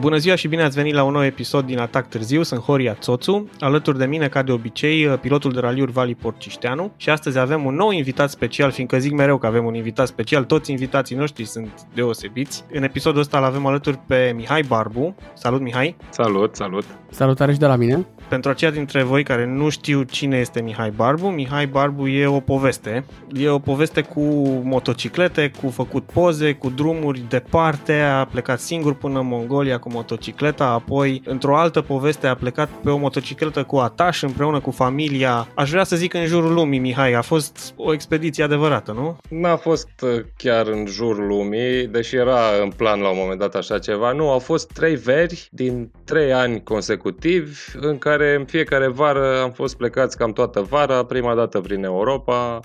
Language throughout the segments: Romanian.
Bună ziua și bine ați venit la un nou episod din Atac Târziu, sunt Horia Țoțu, alături de mine, ca de obicei, pilotul de raliuri Vali Porcișteanu și astăzi avem un nou invitat special, fiindcă zic mereu că avem un invitat special, toți invitații noștri sunt deosebiți. În episodul ăsta îl avem alături pe Mihai Barbu. Salut, Mihai! Salut, salut! Salutare și de la mine! Pentru aceia dintre voi care nu știu cine este Mihai Barbu, Mihai Barbu e o poveste. E o poveste cu motociclete, cu făcut poze, cu drumuri departe, a plecat singur până în Mongolia cu motocicleta, apoi într-o altă poveste a plecat pe o motocicletă cu ataș împreună cu familia. Aș vrea să zic în jurul lumii, Mihai, a fost o expediție adevărată, nu? N-a fost uh, chiar în jurul lumii, deși era în plan la un moment dat așa ceva. Nu, au fost trei veri din trei ani consecutivi în care care în fiecare vară am fost plecați cam toată vara, prima dată prin Europa,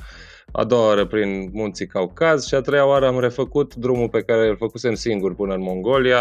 a doua oară prin munții Caucaz și a treia oară am refăcut drumul pe care îl făcusem singur până în Mongolia.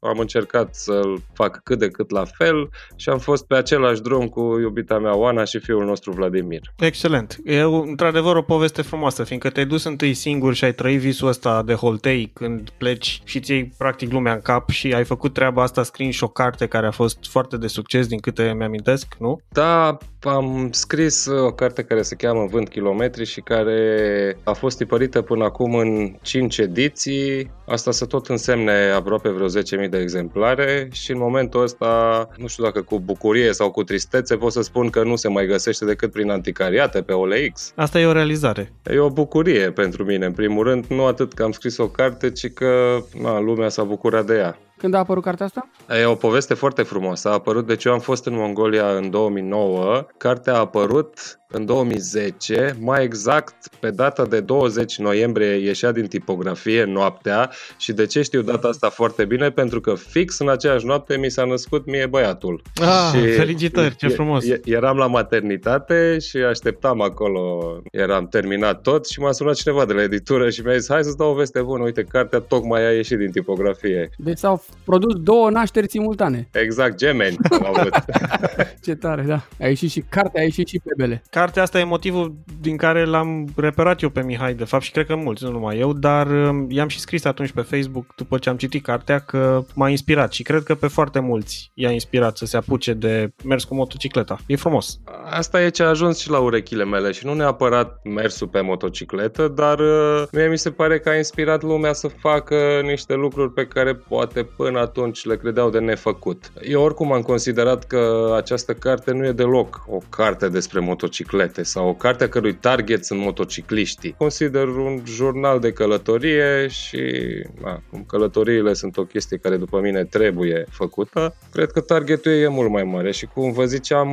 Am încercat să-l fac cât de cât la fel și am fost pe același drum cu iubita mea Oana și fiul nostru Vladimir. Excelent. E într-adevăr o poveste frumoasă, fiindcă te-ai dus întâi singur și ai trăit visul ăsta de holtei când pleci și ți iei practic lumea în cap și ai făcut treaba asta scriind și o carte care a fost foarte de succes din câte mi-amintesc, nu? Da, am scris o carte care se cheamă Vânt Kilometri și care care a fost tipărită până acum în 5 ediții. Asta să tot însemne aproape vreo 10.000 de exemplare și în momentul ăsta, nu știu dacă cu bucurie sau cu tristețe, pot să spun că nu se mai găsește decât prin anticariate pe OLX. Asta e o realizare. E o bucurie pentru mine, în primul rând, nu atât că am scris o carte, ci că na, lumea s-a bucurat de ea. Când a apărut cartea asta? E o poveste foarte frumoasă. A apărut, deci eu am fost în Mongolia în 2009. Cartea a apărut în 2010, mai exact pe data de 20 noiembrie ieșea din tipografie noaptea și de ce știu data asta foarte bine? Pentru că fix în aceeași noapte mi s-a născut mie băiatul. Ah, și felicitări, ce frumos! Eram la maternitate și așteptam acolo, eram terminat tot și m-a sunat cineva de la editură și mi-a zis hai să-ți dau o veste bună, uite, cartea tocmai a ieșit din tipografie. Deci s-au produs două nașteri simultane. Exact, gemeni am avut. ce tare, da. A ieșit și cartea, a ieșit și pebele cartea asta e motivul din care l-am reperat eu pe Mihai, de fapt, și cred că mulți, nu numai eu, dar um, i-am și scris atunci pe Facebook, după ce am citit cartea, că m-a inspirat și cred că pe foarte mulți i-a inspirat să se apuce de mers cu motocicleta. E frumos. Asta e ce a ajuns și la urechile mele și nu neapărat mersul pe motocicletă, dar uh, mie mi se pare că a inspirat lumea să facă niște lucruri pe care poate până atunci le credeau de nefăcut. Eu oricum am considerat că această carte nu e deloc o carte despre motociclete sau o carte a cărui target sunt motocicliștii. Consider un jurnal de călătorie și na, cum călătoriile sunt o chestie care după mine trebuie făcută, cred că targetul e mult mai mare și cum vă ziceam,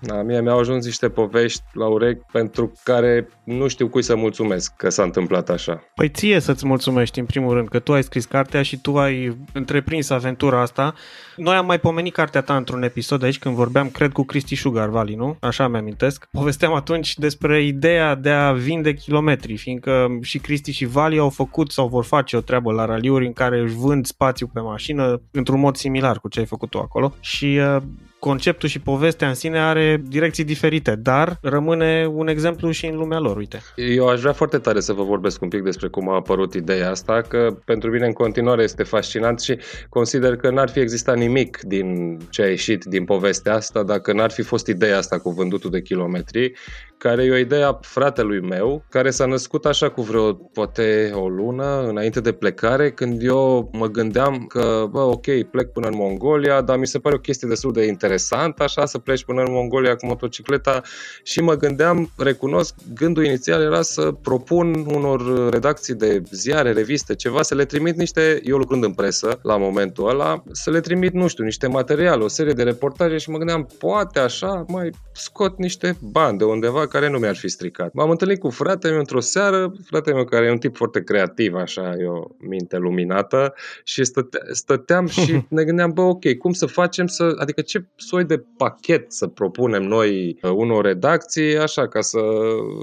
na, mie mi-au ajuns niște povești la urechi pentru care nu știu cui să mulțumesc că s-a întâmplat așa. Păi ție să-ți mulțumești în primul rând că tu ai scris cartea și tu ai întreprins aventura asta. Noi am mai pomenit cartea ta într-un episod aici când vorbeam, cred, cu Cristi Sugar Valley, nu? Așa mi-amintesc. Povesteam atunci despre ideea de a vinde kilometri, fiindcă și Cristi și Vali au făcut sau vor face o treabă la raliuri în care își vând spațiu pe mașină într-un mod similar cu ce ai făcut tu acolo. Și uh, conceptul și povestea în sine are direcții diferite, dar rămâne un exemplu și în lumea lor, uite. Eu aș vrea foarte tare să vă vorbesc un pic despre cum a apărut ideea asta, că pentru mine în continuare este fascinant și consider că n-ar fi existat nimic din ce a ieșit din povestea asta dacă n-ar fi fost ideea asta cu vândutul de kilometri, care e o idee a fratelui meu, care s-a născut așa cu vreo, poate, o lună înainte de plecare, când eu mă gândeam că, bă, ok, plec până în Mongolia, dar mi se pare o chestie destul de interesantă, așa, să pleci până în Mongolia cu motocicleta și mă gândeam, recunosc, gândul inițial era să propun unor redacții de ziare, reviste, ceva, să le trimit niște, eu lucrând în presă la momentul ăla, să le trimit, nu știu, niște materiale, o serie de reportaje și mă gândeam, poate așa, mai scot niște bani de undeva care nu mi-ar fi stricat. M-am întâlnit cu fratele meu într-o seară, fratele meu care e un tip foarte creativ, așa, e o minte luminată și stăte- stăteam și ne gândeam, bă, ok, cum să facem să, adică ce soi de pachet să propunem noi uh, unor redacții, așa, ca să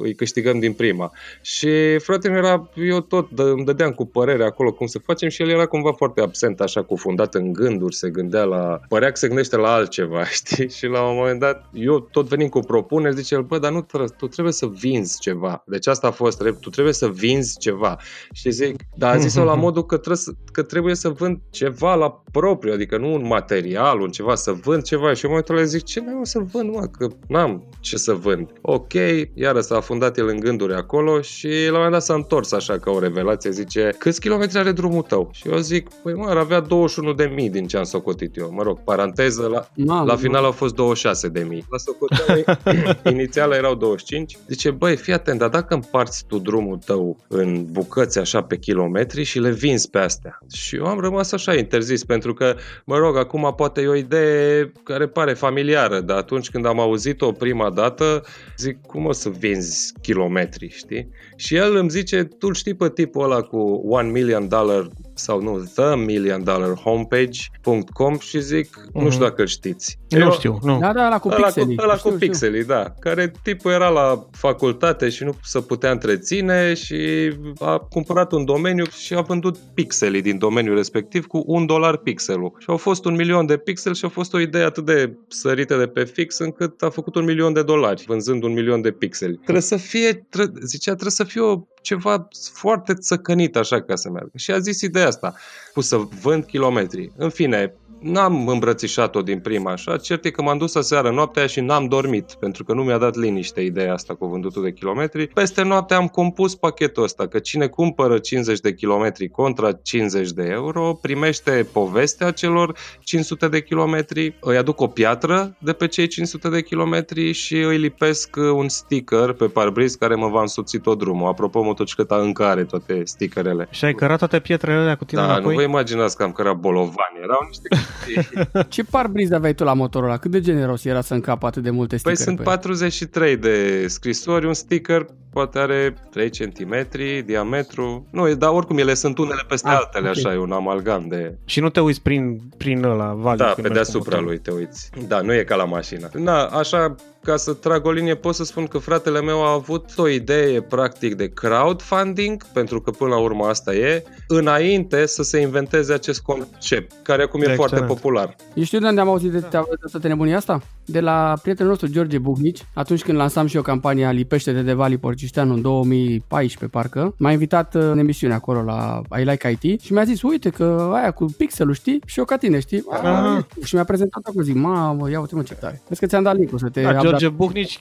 îi câștigăm din prima. Și fratele era, eu tot dă, îmi dădeam cu părere acolo cum să facem și el era cumva foarte absent, așa, cufundat în gânduri, se gândea la, părea că se gândește la altceva, știi? Și la un moment dat, eu tot venim cu propuneri, zice el, bă, dar nu, tu trebuie să vinzi ceva. Deci asta a fost, tu trebuie să vinzi ceva. Și zic, dar a zis-o la modul că trebuie, să, că trebuie să vând ceva la propriu, adică nu un material, un ceva, să vând ceva. Și în momentul ăla zic, ce mai o să vând, mă, că n-am ce să vând. Ok, iară s-a afundat el în gânduri acolo și la un moment dat s-a întors așa ca o revelație, zice, câți kilometri are drumul tău? Și eu zic, păi mă, ar avea 21 de mii din ce am socotit eu. Mă rog, paranteză, la, Mamă, la final au fost 26 de mii. La socoteală inițială erau 25. Zice, băi, fii atent, dar dacă împarți tu drumul tău în bucăți așa pe kilometri și le vinzi pe astea. Și eu am rămas așa interzis, pentru că, mă rog, acum poate e o idee care pare familiară, dar atunci când am auzit-o prima dată, zic, cum o să vinzi kilometri, știi? Și el îmi zice, tu știi pe tipul ăla cu 1 million dollar sau nu, The Million Dollar Homepage.com și zic, mm-hmm. nu știu mhm. dacă îl știți. Eu, nu știu, nu. Da, da, ăla cu pixelii. Ăla cu, pixelii, da. Care tipul era la facultate și nu se putea întreține și a cumpărat un domeniu și a vândut pixelii din domeniul respectiv cu un dolar pixelul. Și au fost un milion de pixel și a fost o idee atât de sărită de pe fix încât a făcut un milion de dolari vânzând un milion de pixeli. Trebuie să fie, tre- zicea, trebuie să fie o ceva foarte țăcănit așa ca să meargă. Și a zis ideea asta, pus să vând kilometri. În fine, n-am îmbrățișat-o din prima așa, cert e că m-am dus seară noaptea și n-am dormit, pentru că nu mi-a dat liniște ideea asta cu vândutul de kilometri. Peste noapte am compus pachetul ăsta, că cine cumpără 50 de kilometri contra 50 de euro, primește povestea celor 500 de kilometri, îi aduc o piatră de pe cei 500 de kilometri și îi lipesc un sticker pe parbriz care mă va însoți tot drumul. Apropo, motocicleta încă are toate stickerele. Și ai cărat toate pietrele alea cu tine Da, înapoi? nu vă imaginați că am cărat bolovani. Erau niște Ce parbriz aveai tu la motorul ăla? Cât de generos era să încapă atât de multe păi stickere? Păi sunt 43 de scrisori, un sticker poate are 3 cm diametru. Nu, dar oricum ele sunt unele peste ah, altele, okay. așa, e un amalgam de... Și nu te uiți prin, prin ăla, vali, Da, pe deasupra lui te uiți. Da, nu e ca la mașină. Da, așa ca să trag o linie, pot să spun că fratele meu a avut o idee practic de crowdfunding, pentru că până la urmă asta e, înainte să se inventeze acest concept, care acum e Excelent. foarte popular. Eu știu de unde am auzit de toată nebunia asta? De la prietenul nostru George Buhnici, atunci când lansam și eu campania Lipește-te de Vali Porcișteanu în 2014 parcă, m-a invitat în emisiune acolo la I Like IT și mi-a zis, uite că aia cu pixelul, știi? Și eu ca tine, știi? Aha. Și mi-a prezentat acolo, zic, mamă, ia uite mă ce tare. Vezi că ți-am dat link să te da, George Buhnici,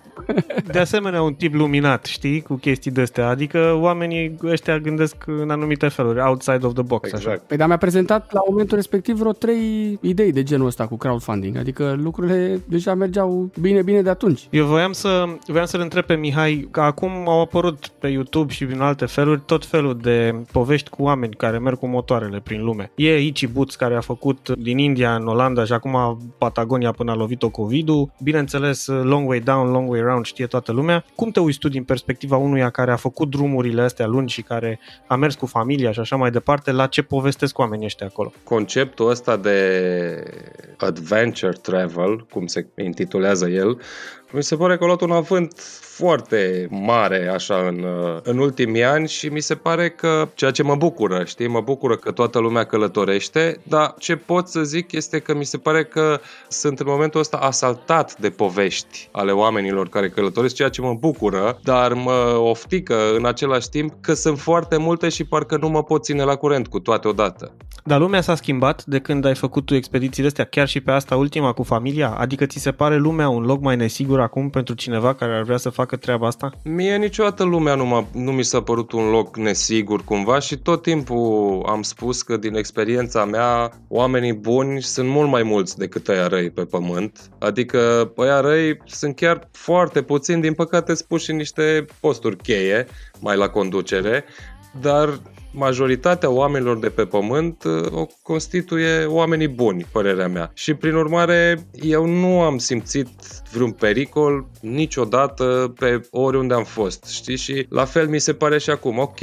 de asemenea, un tip luminat, știi, cu chestii de astea. Adică oamenii ăștia gândesc în anumite feluri, outside of the box. Exact. Așa. Păi dar mi-a prezentat la momentul respectiv vreo trei idei de genul ăsta cu crowdfunding. Adică lucrurile deja mergeau bine, bine de atunci. Eu voiam să, voiam să-l întreb pe Mihai că acum au apărut pe YouTube și prin alte feluri tot felul de povești cu oameni care merg cu motoarele prin lume. E Ichi Boots care a făcut din India în Olanda și acum Patagonia până a lovit-o COVID-ul. Bineînțeles, Long Way Down, Long Way Round știe toată lumea. Cum te uiți tu din perspectiva unuia care a făcut drumurile astea lungi și care a mers cu familia și așa mai departe, la ce povestesc oamenii ăștia acolo? Conceptul ăsta de adventure travel, cum se intitulează el, mi se pare că a luat un avânt foarte mare așa în, uh, în ultimii ani și mi se pare că ceea ce mă bucură, știi, mă bucură că toată lumea călătorește, dar ce pot să zic este că mi se pare că sunt în momentul ăsta asaltat de povești ale oamenilor care călătoresc, ceea ce mă bucură, dar mă oftică în același timp că sunt foarte multe și parcă nu mă pot ține la curent cu toate odată. Dar lumea s-a schimbat de când ai făcut tu expedițiile astea, chiar și pe asta ultima cu familia? Adică ți se pare lumea un loc mai nesigur acum pentru cineva care ar vrea să facă treaba asta? Mie niciodată lumea nu, m-a, nu mi s-a părut un loc nesigur cumva și tot timpul am spus că din experiența mea oamenii buni sunt mult mai mulți decât ăia răi pe pământ. Adică ăia răi sunt chiar foarte puțini, din păcate spus și niște posturi cheie mai la conducere, dar majoritatea oamenilor de pe pământ uh, o constituie oamenii buni, părerea mea. Și prin urmare, eu nu am simțit vreun pericol niciodată pe oriunde am fost, știi? Și la fel mi se pare și acum, ok,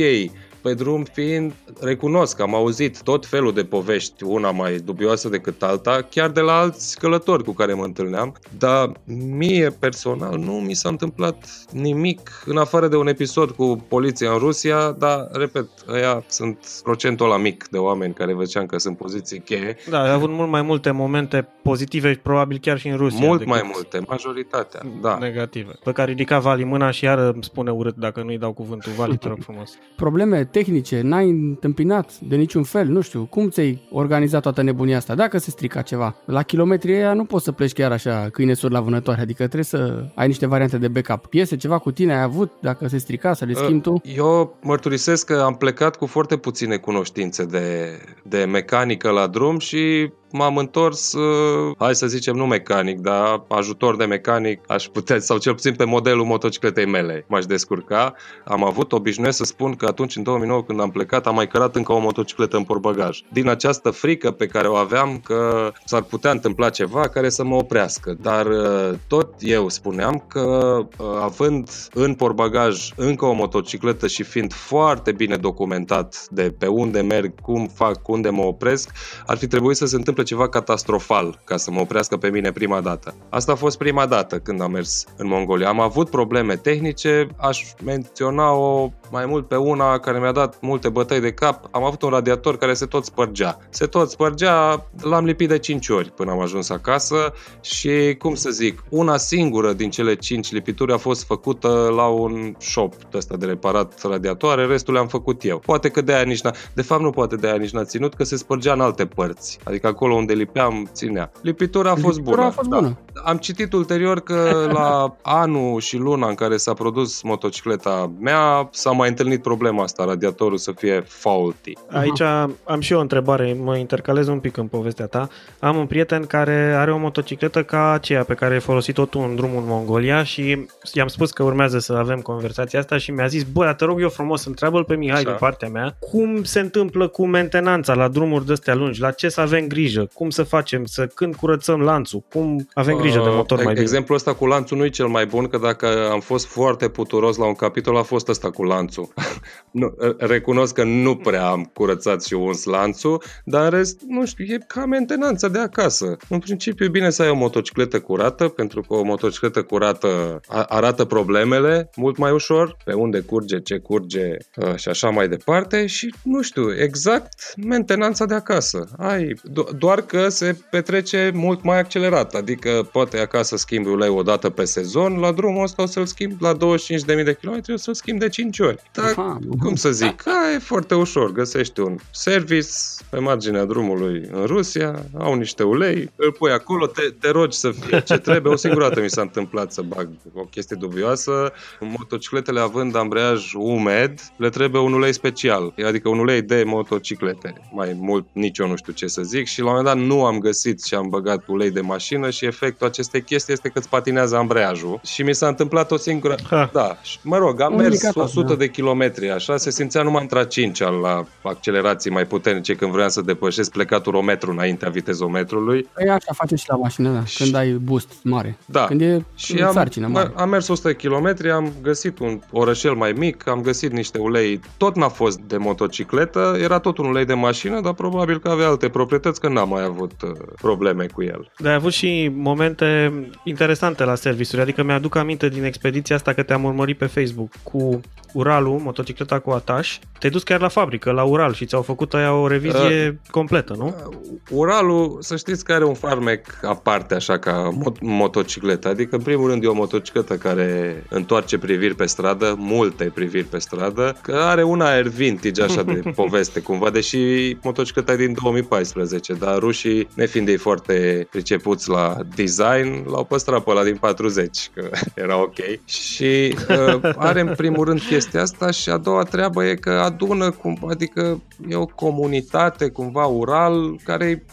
pe drum fiind, recunosc că am auzit tot felul de povești, una mai dubioasă decât alta, chiar de la alți călători cu care mă întâlneam, dar mie personal nu mi s-a întâmplat nimic în afară de un episod cu poliția în Rusia, dar, repet, ăia sunt procentul la mic de oameni care văceam că sunt poziții cheie. Da, ai avut mult mai multe momente pozitive, probabil chiar și în Rusia. Mult mai multe, majoritatea, da. Negative. Pe care ridica Vali mâna și iară îmi spune urât dacă nu-i dau cuvântul. Vali, te rog frumos. Probleme tehnice, n-ai întâmpinat de niciun fel, nu știu, cum ți-ai organizat toată nebunia asta? Dacă se strica ceva, la kilometri aia nu poți să pleci chiar așa câine sur la vânătoare, adică trebuie să ai niște variante de backup. Piese, ceva cu tine ai avut, dacă se strica, să le schimbi tu? Eu mărturisesc că am plecat cu foarte puține cunoștințe de, de mecanică la drum și m-am întors, uh, hai să zicem, nu mecanic, dar ajutor de mecanic aș putea, sau cel puțin pe modelul motocicletei mele m-aș descurca. Am avut obișnuit să spun că atunci, în 2009, când am plecat, am mai cărat încă o motocicletă în portbagaj. Din această frică pe care o aveam că s-ar putea întâmpla ceva care să mă oprească. Dar uh, tot eu spuneam că uh, având în portbagaj încă o motocicletă și fiind foarte bine documentat de pe unde merg, cum fac, unde mă opresc, ar fi trebuit să se întâmple întâmplă ceva catastrofal ca să mă oprească pe mine prima dată. Asta a fost prima dată când am mers în Mongolia. Am avut probleme tehnice, aș menționa-o mai mult pe una care mi-a dat multe bătăi de cap. Am avut un radiator care se tot spărgea. Se tot spărgea, l-am lipit de 5 ori până am ajuns acasă și, cum să zic, una singură din cele 5 lipituri a fost făcută la un shop de ăsta de reparat radiatoare, restul le-am făcut eu. Poate că de aia nici n-a, de fapt nu poate de aia nici n-a ținut, că se spărgea în alte părți. Adică acolo unde lipeam, ținea. Lipitura a fost Lipitura bună. a fost da. bună. Am citit ulterior că la anul și luna în care s-a produs motocicleta mea s-a mai întâlnit problema asta, radiatorul să fie faulty. Aici am și eu o întrebare, mă intercalez un pic în povestea ta. Am un prieten care are o motocicletă ca aceea pe care ai folosit-o tu în drumul în Mongolia și i-am spus că urmează să avem conversația asta și mi-a zis, bă, dar te rog eu frumos, întreabă pe Mihai Așa. de partea mea, cum se întâmplă cu mentenanța la drumuri de astea lungi, la ce să avem grijă, cum să facem, să când curățăm lanțul, cum avem grijă de motor Uh, mai bine. Exemplul ăsta cu lanțul nu e cel mai bun, că dacă am fost foarte puturos la un capitol, a fost ăsta cu lanțul. nu, recunosc că nu prea am curățat și uns lanțul, dar în rest, nu știu, e ca mentenanța de acasă. În principiu e bine să ai o motocicletă curată, pentru că o motocicletă curată a- arată problemele mult mai ușor, pe unde curge, ce curge uh, și așa mai departe și, nu știu, exact mentenanța de acasă. Ai, do- doar că se petrece mult mai accelerat, adică poate acasă schimbi ulei o dată pe sezon, la drumul ăsta o să-l schimb la 25.000 de km, o să-l schimb de 5 ori. Dar, Aha. cum să zic, a, e foarte ușor, găsești un service pe marginea drumului în Rusia, au niște ulei, îl pui acolo, te, te rogi să fie ce trebuie. O singură dată mi s-a întâmplat să bag o chestie dubioasă. Motocicletele având ambreiaj umed, le trebuie un ulei special, adică un ulei de motociclete. Mai mult nici eu nu știu ce să zic și la un moment dat nu am găsit și am băgat ulei de mașină și efectul acestei chestii este că îți patinează ambreiajul. Și mi s-a întâmplat o singură... Ha. Da, și, mă rog, am Un mers indicator, 100 da. de kilometri, așa, se simțea numai între a cincea la accelerații mai puternice când vreau să depășesc plecatul înaintea vitezometrului. Păi așa face și la mașină, da, Și- când ai boost mare. Da. Când e Și în am, sarcină mare. am mers 100 de kilometri, am găsit un orășel mai mic, am găsit niște ulei, tot n-a fost de motocicletă, era tot un ulei de mașină, dar probabil că avea alte proprietăți, că n-am mai avut uh, probleme cu el. Dar ai avut și momente interesante la serviciuri, adică mi-aduc aminte din expediția asta că te-am urmărit pe Facebook cu Uralul, motocicleta cu ataș. Te-ai dus chiar la fabrică, la Ural și ți-au făcut aia o revizie completă, nu? Uh, Uralul, să știți că are un farmec aparte, așa, ca mot- motocicletă. Adică, în primul rând, e o motocicletă care întoarce priviri pe stradă, multe priviri pe stradă, că are un aer vintage, așa, de poveste, cumva, deși motocicleta e din 2014, dar rușii, nefiind ei foarte pricepuți la design, l-au păstrat pe ăla din 40, că era ok. Și uh, are, în primul rând, chestia asta și a doua treabă e că adună, cum, adică e o comunitate, cumva, Ural, care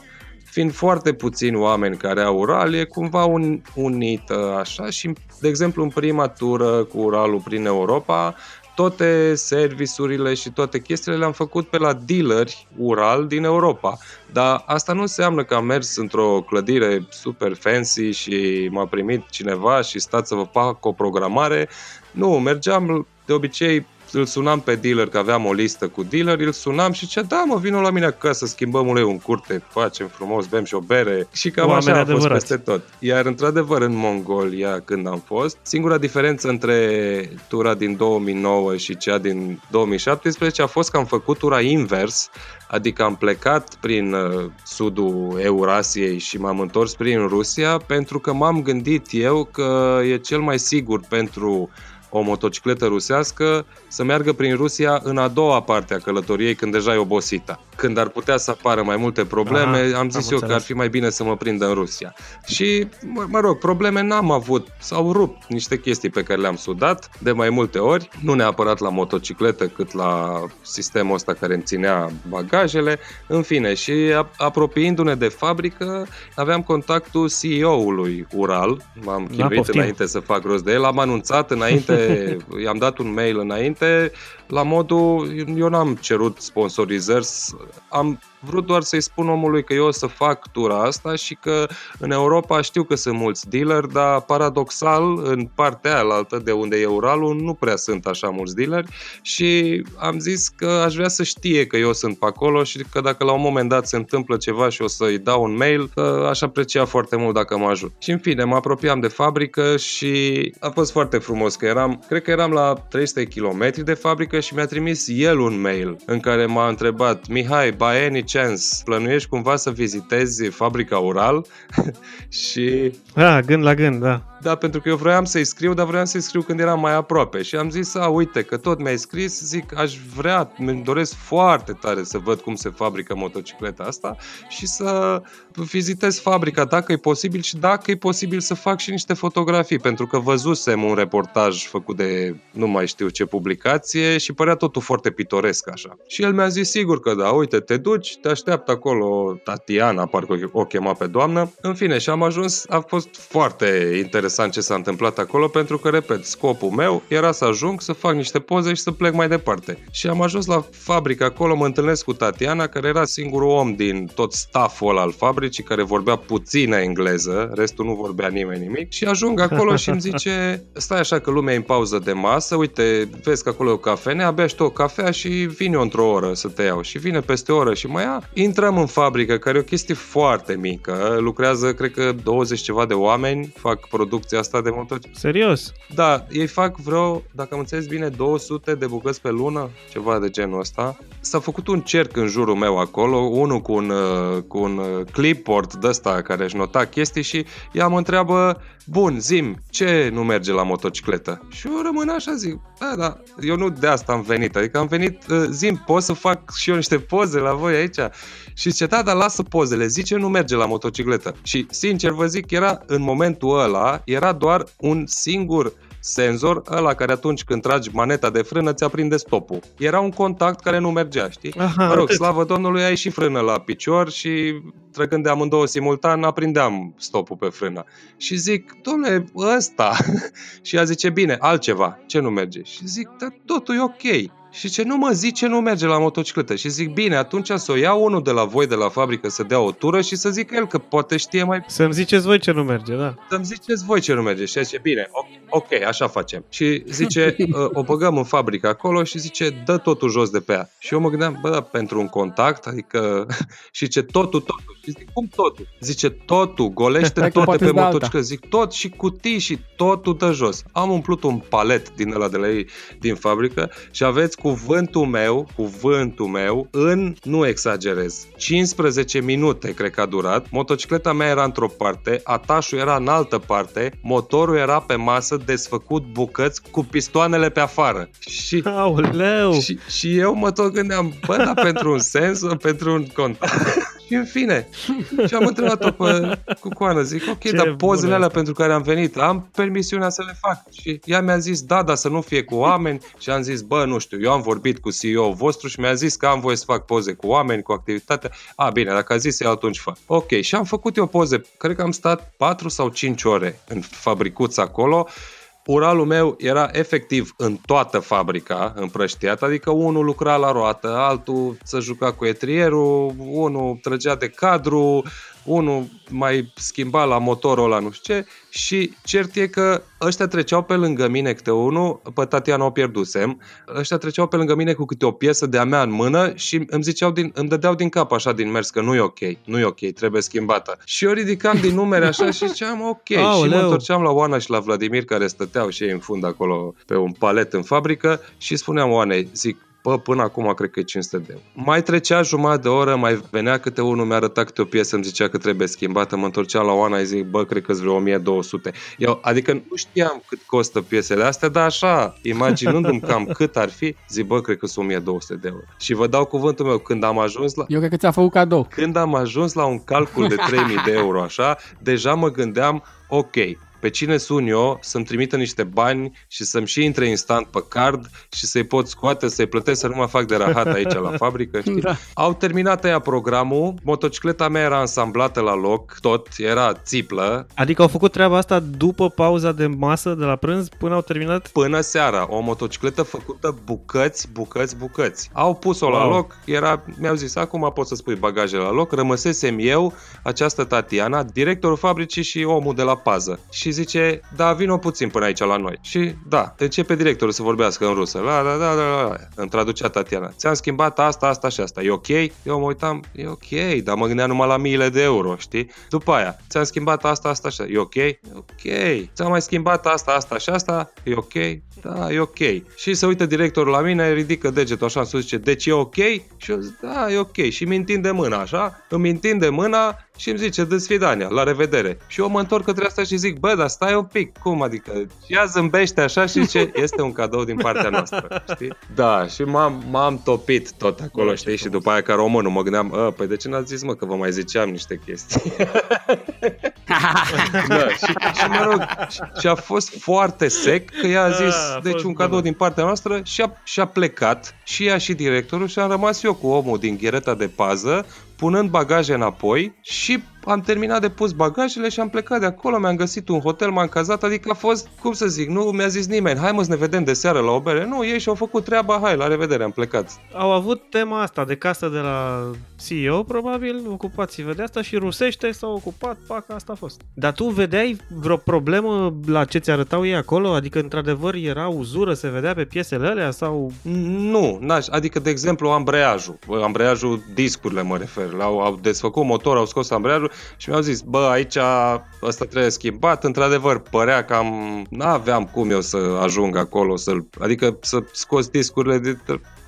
fiind foarte puțini oameni care au Ural, e cumva un, unită așa și, de exemplu, în prima tură cu Uralul prin Europa, toate serviciurile și toate chestiile le-am făcut pe la dealeri Ural din Europa. Dar asta nu înseamnă că am mers într-o clădire super fancy și m-a primit cineva și stați să vă fac o programare. Nu, mergeam de obicei îl sunam pe dealer, că aveam o listă cu dealer, îl sunam și ce da, mă, vină la mine acasă, schimbăm ulei un curte, facem frumos, bem și o bere și cam Oameni așa a fost peste tot. Iar într-adevăr în Mongolia, când am fost, singura diferență între tura din 2009 și cea din 2017 a fost că am făcut tura invers, Adică am plecat prin uh, sudul Eurasiei și m-am întors prin Rusia pentru că m-am gândit eu că e cel mai sigur pentru o motocicletă rusească să meargă prin Rusia în a doua parte a călătoriei când deja e obosită când ar putea să apară mai multe probleme, Aha, am zis am eu înțeles. că ar fi mai bine să mă prind în Rusia. Și, mă, mă rog, probleme n-am avut. S-au rupt niște chestii pe care le-am sudat de mai multe ori, nu neapărat la motocicletă, cât la sistemul ăsta care îmi ținea bagajele. În fine, și apropiindu-ne de fabrică, aveam contactul CEO-ului Ural, m-am da, chinuit înainte să fac rost de el, am anunțat înainte, i-am dat un mail înainte, la modul, eu n-am cerut sponsorizări, am vrut doar să-i spun omului că eu o să fac tura asta și că în Europa știu că sunt mulți dealer, dar paradoxal, în partea aia altă de unde e Uralul, nu prea sunt așa mulți dealeri și am zis că aș vrea să știe că eu sunt pe acolo și că dacă la un moment dat se întâmplă ceva și o să-i dau un mail, aș aprecia foarte mult dacă mă ajut. Și în fine, mă apropiam de fabrică și a fost foarte frumos că eram, cred că eram la 300 km de fabrică și mi-a trimis el un mail în care m-a întrebat Mihai, by any chance, plănuiești cumva să vizitezi fabrica Ural? și... Da, gând la gând, da. Da, pentru că eu vroiam să-i scriu, dar vroiam să-i scriu când eram mai aproape. Și am zis, a, uite, că tot mi-ai scris, zic, aș vrea, îmi doresc foarte tare să văd cum se fabrică motocicleta asta și să vizitez fabrica, dacă e posibil și dacă e posibil să fac și niște fotografii, pentru că văzusem un reportaj făcut de nu mai știu ce publicație și părea totul foarte pitoresc așa. Și el mi-a zis, sigur că da, uite, te duci, te așteaptă acolo Tatiana, parcă o chema pe doamnă. În fine, și am ajuns, a fost foarte interesant interesant ce s-a întâmplat acolo pentru că, repet, scopul meu era să ajung, să fac niște poze și să plec mai departe. Și am ajuns la fabrică acolo, mă întâlnesc cu Tatiana, care era singurul om din tot stafful al fabricii care vorbea puțină engleză, restul nu vorbea nimeni nimic și ajung acolo și îmi zice stai așa că lumea e în pauză de masă, uite, vezi că acolo e o cafenea, abia și tu o cafea și vine într-o oră să te iau. Și vine peste o oră și mai ia. Intrăm în fabrică, care e o chestie foarte mică, lucrează, cred că 20 ceva de oameni, fac produs producția asta de motociclete. Serios? Da, ei fac vreo, dacă am înțeles bine, 200 de bucăți pe lună, ceva de genul ăsta. S-a făcut un cerc în jurul meu acolo, unul cu un, uh, cu un uh, clipboard de ăsta care își nota chestii și ea mă întreabă, bun, zim, ce nu merge la motocicletă? Și eu rămân așa, zic, da, da, eu nu de asta am venit, adică am venit, uh, zim, pot să fac și eu niște poze la voi aici? Și zice, da, dar lasă pozele, zice, nu merge la motocicletă. Și, sincer, vă zic, era în momentul ăla, era doar un singur senzor, ăla care atunci când tragi maneta de frână ți aprinde stopul. Era un contact care nu mergea, știi? Aha, mă rog, atât. slavă Domnului, ai și frână la picior și trăgând de amândouă simultan, aprindeam stopul pe frână. Și zic, domnule, ăsta. și ea zice, bine, altceva, ce nu merge? Și zic, dar totul e ok. Și ce nu mă zice nu merge la motocicletă. Și zic, bine, atunci să o iau unul de la voi de la fabrică să dea o tură și să zic el că poate știe mai... Să-mi ziceți voi ce nu merge, da. Să-mi ziceți voi ce nu merge. Și zice, bine, ok, așa facem. Și zice, ă, o băgăm în fabrică acolo și zice, dă totul jos de pe ea. Și eu mă gândeam, bă, pentru un contact, adică... și ce totul, totul. Și zic, cum totul? Zice, totul, golește tot de pe motocicletă. Zic, tot și cutii și totul dă jos. Am umplut un palet din ăla de la ei, din fabrică și aveți cuvântul meu, cuvântul meu, în, nu exagerez, 15 minute cred că a durat, motocicleta mea era într-o parte, atașul era în altă parte, motorul era pe masă desfăcut bucăți cu pistoanele pe afară. Și, Aoleu! Și, și eu mă tot gândeam, bă, dar pentru un sens, pentru un contact. Și în fine. Și am întrebat-o pe Cucoană, zic, ok, Ce dar pozele alea pentru care am venit, am permisiunea să le fac. Și ea mi-a zis, da, dar să nu fie cu oameni. Și am zis, bă, nu știu, eu am vorbit cu CEO vostru și mi-a zis că am voie să fac poze cu oameni, cu activitatea. A, bine, dacă a zis eu, atunci fac. Ok, și am făcut eu poze. Cred că am stat 4 sau 5 ore în fabricuța acolo Uralul meu era efectiv în toată fabrica împrăștiat, adică unul lucra la roată, altul să juca cu etrierul, unul trăgea de cadru, unul mai schimba la motorul ăla, nu știu ce, și cert e că ăștia treceau pe lângă mine câte unul, pe Tatiana o pierdusem, ăștia treceau pe lângă mine cu câte o piesă de-a mea în mână și îmi ziceau din, îmi dădeau din cap așa din mers că nu e ok, nu e ok, trebuie schimbată. Și eu ridicam din numere așa și ziceam ok Aoleu. și mă întorceam la Oana și la Vladimir care stăteau și ei în fund acolo pe un palet în fabrică și spuneam Oanei, zic, Bă, până acum cred că e 500 de euro. Mai trecea jumătate de oră, mai venea câte unul, mi-a arătat câte o piesă, îmi zicea că trebuie schimbată, mă întorceam la Oana, și zic, bă, cred că vreo 1200. Eu, adică nu știam cât costă piesele astea, dar așa, imaginându-mi cam cât ar fi, zic, bă, cred că sunt 1200 de euro. Și vă dau cuvântul meu, când am ajuns la... Eu cred că ți-a făcut cadou. Când am ajuns la un calcul de 3000 de euro, așa, deja mă gândeam, ok, pe cine sun eu să-mi trimită niște bani și să-mi și intre instant pe card și să-i pot scoate, să-i plătesc, să nu mă fac de rahat aici la fabrică. Știi? Da. Au terminat aia programul, motocicleta mea era ansamblată la loc, tot, era țiplă. Adică au făcut treaba asta după pauza de masă de la prânz până au terminat? Până seara. O motocicletă făcută bucăți, bucăți, bucăți. Au pus-o wow. la loc, era, mi-au zis, acum poți să spui bagajele la loc, rămăsesem eu, această Tatiana, directorul fabricii și omul de la pază. Și și zice, da, vino puțin până aici la noi. Și da, începe directorul să vorbească în rusă. La, la, la, la, la. Îmi traducea Tatiana. Ți-am schimbat asta, asta și asta. E ok? Eu mă uitam, e ok, dar mă gândeam numai la miile de euro, știi? După aia, ți-am schimbat asta, asta și asta. E ok? E ok. Ți-am mai schimbat asta, asta și asta. E ok? Da, e ok. Și se uită directorul la mine, ridică degetul așa în sus, zice, deci e ok? Și eu zic, da, e ok. Și mi întinde mâna așa, îmi întinde mâna și îmi zice, dă sfidania, la revedere. Și eu mă întorc către asta și zic, bă, dar stai un pic, cum adică? Și ea zâmbește așa și zice, este un cadou din partea noastră, știi? Da, și m-am, m-am topit tot acolo, știi? Și după aia ca românul mă gândeam, ă, păi de ce n-ați zis, mă, că vă mai ziceam niște chestii? da, și, și mă rog, și, și a fost foarte sec că ea a zis, a, deci un cadou din partea noastră și a, și a plecat și ea și directorul și am rămas eu cu omul din ghereta de pază punând bagaje înapoi și am terminat de pus bagajele și am plecat de acolo, mi-am găsit un hotel, m-am cazat, adică a fost, cum să zic, nu mi-a zis nimeni, hai mă să ne vedem de seară la o bere. Nu, ei și-au făcut treaba, hai, la revedere, am plecat. Au avut tema asta de casă de la CEO, probabil, ocupați-vă de asta și rusește s-au ocupat, pac, asta a fost. Dar tu vedeai vreo problemă la ce ți arătau ei acolo? Adică, într-adevăr, era uzură, se vedea pe piesele alea sau... Nu, n-aș, adică, de exemplu, ambreiajul, ambreiajul discurile mă refer, au, au desfăcut motor, au scos ambreiajul și mi-au zis, bă, aici ăsta trebuie schimbat. Într-adevăr, părea că am, n-aveam cum eu să ajung acolo, să adică să scos discurile de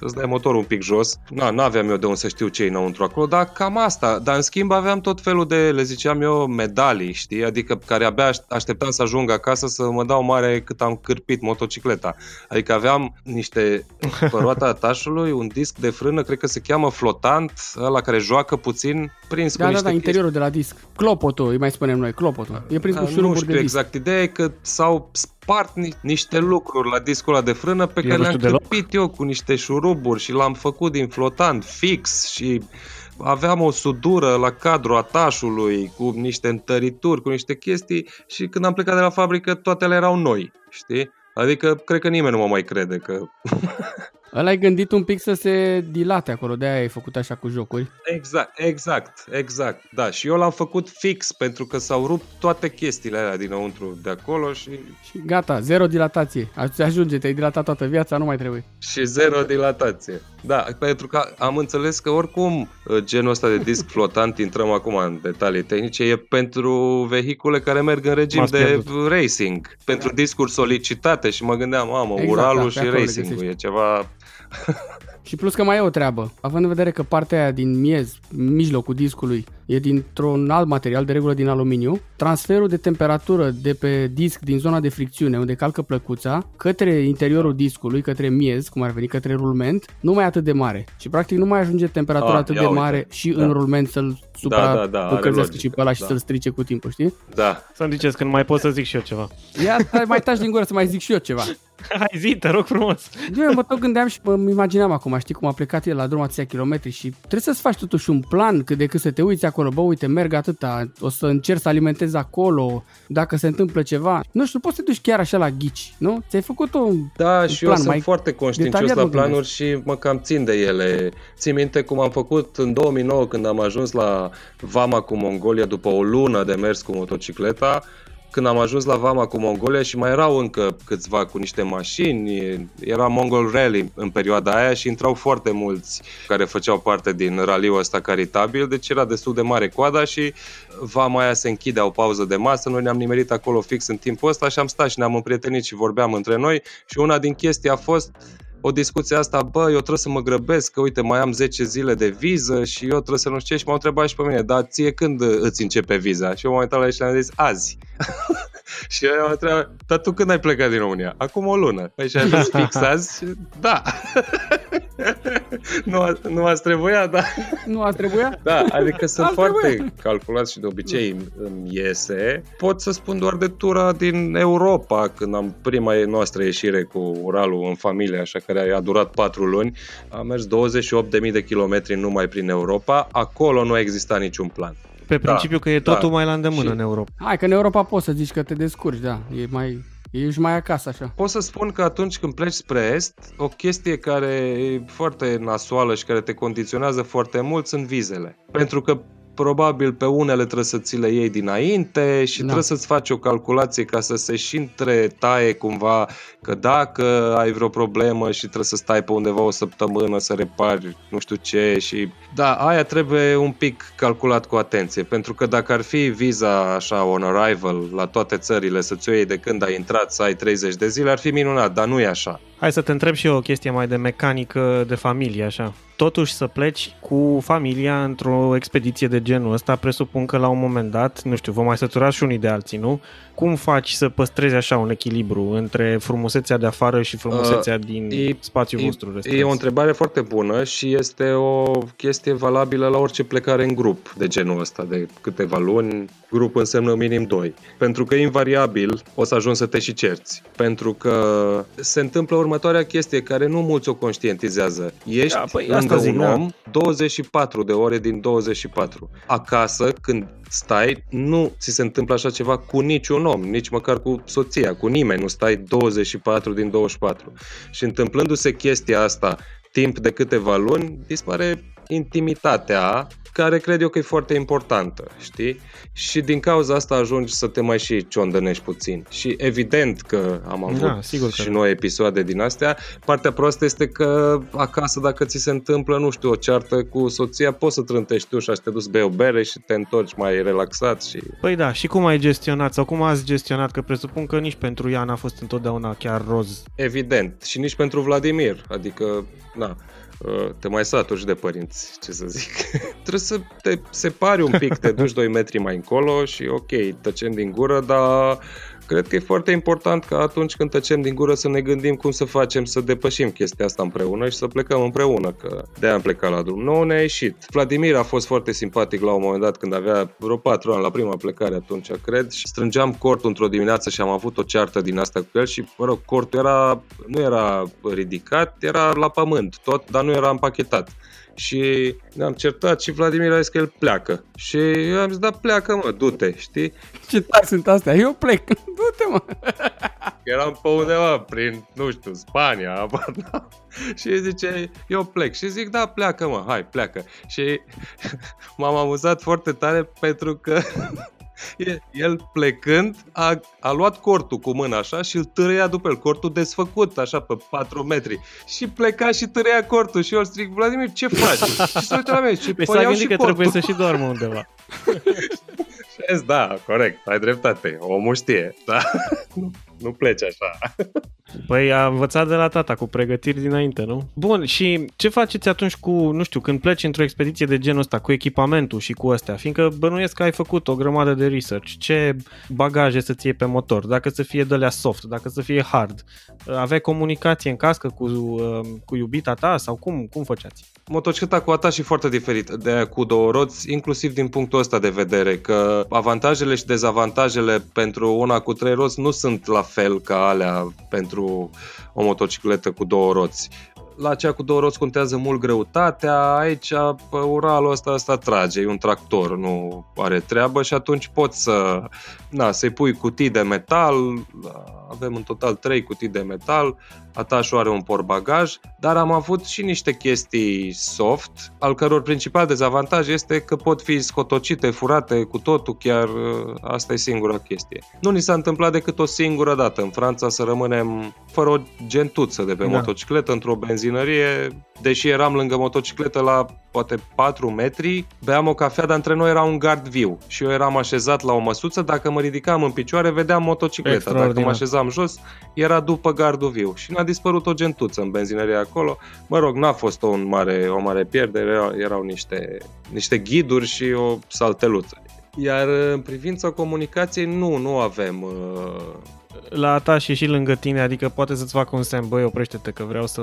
să-ți dai motorul un pic jos. Na, n-aveam eu de unde să știu ce e înăuntru acolo, dar cam asta. Dar în schimb aveam tot felul de, le ziceam eu, medalii, știi? Adică care abia așteptam să ajung acasă să mă dau mare cât am cârpit motocicleta. Adică aveam niște, pe roata atașului, un disc de frână, cred că se cheamă flotant, ăla care joacă puțin, prins da, cu da, niște da, interiorul de la disc. Clopotul, îi mai spunem noi, clopotul. E prins da, cu șuruburi nu știu de disc. exact. Ideea e că s-au spart ni- niște lucruri la discul ăla de frână pe eu care le-am cârpit eu cu niște șuruburi și l-am făcut din flotant fix și aveam o sudură la cadrul atașului cu niște întărituri, cu niște chestii și când am plecat de la fabrică toate le erau noi, știi? Adică cred că nimeni nu mă mai crede că Ăla ai gândit un pic să se dilate acolo, de aia ai făcut așa cu jocuri. Exact, exact, exact. Da, și eu l-am făcut fix pentru că s-au rupt toate chestiile alea dinăuntru de acolo și... Și gata, zero dilatație. Ajunge, te-ai dilatat toată viața, nu mai trebuie. Și zero dilatație. Da, pentru că am înțeles că oricum uh, genul ăsta de disc flotant, intrăm acum în detalii tehnice, e pentru vehicule care merg în regim de racing, pentru discuri solicitate și mă gândeam, mamă, exact, Uralul da, și racing e ceva și plus că mai e o treabă, având în vedere că partea aia din miez, mijlocul discului, e dintr-un alt material, de regulă din aluminiu, transferul de temperatură de pe disc din zona de fricțiune, unde calcă plăcuța, către interiorul discului, către miez, cum ar veni, către rulment, nu mai e atât de mare. Și practic nu mai ajunge temperatura A, ah, atât de mare uite. și da. în rulment să-l supra da, da, da, și pe ăla și da. să-l strice cu timpul, știi? Da. Să-mi ziceți că nu mai pot să zic și eu ceva. Ia, mai taci din gură să mai zic și eu ceva. Hai zi, te rog frumos. Eu mă tot gândeam și îmi imaginam acum, știi cum a plecat el la drum atâția kilometri și trebuie să-ți faci totuși un plan cât de cât să te uiți acolo, bă, uite, merg atâta, o să încerc să alimentez acolo, dacă se întâmplă ceva. Nu știu, poți să te duci chiar așa la ghici, nu? Ți-ai făcut un Da, un și plan eu mai sunt foarte conștiincios detaliat, la mă planuri gândesc. și mă cam țin de ele. Țin minte cum am făcut în 2009 când am ajuns la Vama cu Mongolia după o lună de mers cu motocicleta. Când am ajuns la Vama cu Mongolia și mai erau încă câțiva cu niște mașini, era Mongol Rally în perioada aia și intrau foarte mulți care făceau parte din raliul ăsta caritabil, deci era destul de mare coada și Vama aia se închidea o pauză de masă, noi ne-am nimerit acolo fix în timpul ăsta și am stat și ne-am împrietenit și vorbeam între noi și una din chestii a fost o discuție asta, bă, eu trebuie să mă grăbesc, că uite, mai am 10 zile de viză și eu trebuie să nu știu ce și m-au întrebat și pe mine, dar ție când îți începe viza? Și eu m-am uitat la ei și le-am zis, azi. și eu am întrebat, dar tu când ai plecat din România? Acum o lună. Păi și ai zis fix azi? Da. nu, a, nu ați trebuit, da. Nu a trebuit? Da, adică sunt Ar foarte trebui. calculat și de obicei îmi, îmi iese. Pot să spun doar de tura din Europa, când am prima noastră ieșire cu Uralul în familie, așa care a durat patru luni. Am mers 28.000 de kilometri numai prin Europa. Acolo nu a existat niciun plan. Pe principiu că e totul da. mai la îndemână Și- în Europa. Hai că în Europa poți să zici că te descurci, da. E mai, ești mai acasă așa. Pot să spun că atunci când pleci spre est, o chestie care e foarte nasoală și care te condiționează foarte mult sunt vizele. Pentru că probabil pe unele trebuie să ți le iei dinainte și Da. trebuie să-ți faci o calculație ca să se și între taie cumva că dacă ai vreo problemă și trebuie să stai pe undeva o săptămână să repari nu știu ce și da, aia trebuie un pic calculat cu atenție pentru că dacă ar fi viza așa on arrival la toate țările să-ți o iei de când ai intrat să ai 30 de zile ar fi minunat, dar nu e așa. Hai să te întreb și eu o chestie mai de mecanică de familie, așa. Totuși să pleci cu familia într-o expediție de genul ăsta, presupun că la un moment dat, nu știu, vă mai săturați și unii de alții, nu? Cum faci să păstrezi așa un echilibru între frumusețea de afară și frumusețea uh, din e- spațiul E, vostru restrâns? e o întrebare foarte bună și este o chestie valabilă la orice plecare în grup de genul ăsta, de câteva luni. Grup înseamnă minim 2. Pentru că invariabil o să ajungi să te și cerți. Pentru că se întâmplă următoarea chestie care nu mulți o conștientizează. Ești Da, păi lângă asta zic, un da. om 24 de ore din 24. Acasă, când stai, nu ți se întâmplă așa ceva cu niciun om, nici măcar cu soția, cu nimeni. Nu stai 24 din 24. Și întâmplându-se chestia asta timp de câteva luni, dispare intimitatea, care cred eu că e foarte importantă, știi? Și din cauza asta ajungi să te mai și ciondănești puțin. Și evident că am avut Da, sigur că și da. noi episoade din astea. Partea proastă este că acasă, dacă ți se întâmplă, nu știu, o ceartă cu soția, poți să trântești ușa și te duci să bei o bere și te întorci mai relaxat și Păi da, și cum ai gestionat sau cum ați gestionat, că presupun că nici pentru ea n-a fost întotdeauna chiar roz. Evident. Și nici pentru Vladimir. Adică, na, uh, te mai saturi de părinți, ce să zic. Trebuie să te separi un pic, te duci 2 metri mai încolo și ok, tăcem din gură, dar cred că e foarte important ca atunci când tăcem din gură să ne gândim cum să facem să depășim chestia asta împreună și să plecăm împreună, că de-aia am plecat la drum. Nou ne-a ieșit. Vladimir a fost foarte simpatic la un moment dat când avea vreo 4 ani la prima plecare atunci, cred, și strângeam cortul într-o dimineață și am avut o ceartă din asta cu el și, mă rog, cortul era, nu era ridicat, era la pământ tot, dar nu era împachetat. Și ne-am certat și Vladimir a zis că el pleacă. Și eu am zis, da, pleacă, mă, du-te, știi? Ce tari sunt astea? Eu plec. Du-te, mă. Eram pe undeva prin, nu știu, Spania, habar n-am. Și zice, eu plec. Și zic, da, pleacă, mă, hai, pleacă. Și m-am amuzat foarte tare pentru că el plecând a, a luat cortul cu mâna așa și îl târâia după el, cortul desfăcut așa pe 4 metri și pleca și târâia cortul și eu îl stric, Vladimir, ce faci? și se uită la mine și Păi păi s-a iau gândit și că trebuie cortul. să și doarmă undeva. Și zis, da, corect, ai dreptate, omul știe, da, nu, nu pleci așa. Păi a învățat de la tata cu pregătiri dinainte, nu? Bun, și ce faceți atunci cu, nu știu, când pleci într-o expediție de genul ăsta, cu echipamentul și cu astea? Fiindcă bănuiesc că ai făcut o grămadă de research. Ce bagaje să-ți iei pe motor? Dacă să fie de alea soft, dacă să fie hard? Aveai comunicație în cască cu, uh, cu iubita ta sau cum, cum făceați? Motocicleta cu ata și foarte diferit de aia cu două roți, inclusiv din punctul ăsta de vedere, că avantajele și dezavantajele pentru una cu trei roți nu sunt la fel ca alea pentru o motocicletă cu două roți la cea cu două roți contează mult greutatea, aici pe Uralul ăsta, ăsta trage, e un tractor, nu are treabă și atunci poți să, na, să-i pui cutii de metal, avem în total trei cutii de metal, atașul are un portbagaj, dar am avut și niște chestii soft, al căror principal dezavantaj este că pot fi scotocite, furate cu totul, chiar asta e singura chestie. Nu ni s-a întâmplat decât o singură dată în Franța să rămânem fără o gentuță de pe da. motocicletă într-o benzinărie, deși eram lângă motocicletă la poate 4 metri, beam o cafea, dar între noi era un gard viu și eu eram așezat la o măsuță, dacă mă ridicam în picioare, vedeam motocicleta, dacă mă așezam jos, era după gardul viu și n-a dispărut o gentuță în benzinărie acolo. Mă rog, n-a fost o mare, o mare pierdere, erau, erau niște, niște ghiduri și o salteluță. Iar în privința comunicației, nu, nu avem uh, la ta și și lângă tine, adică poate să-ți facă un semn, băi, oprește-te că vreau să,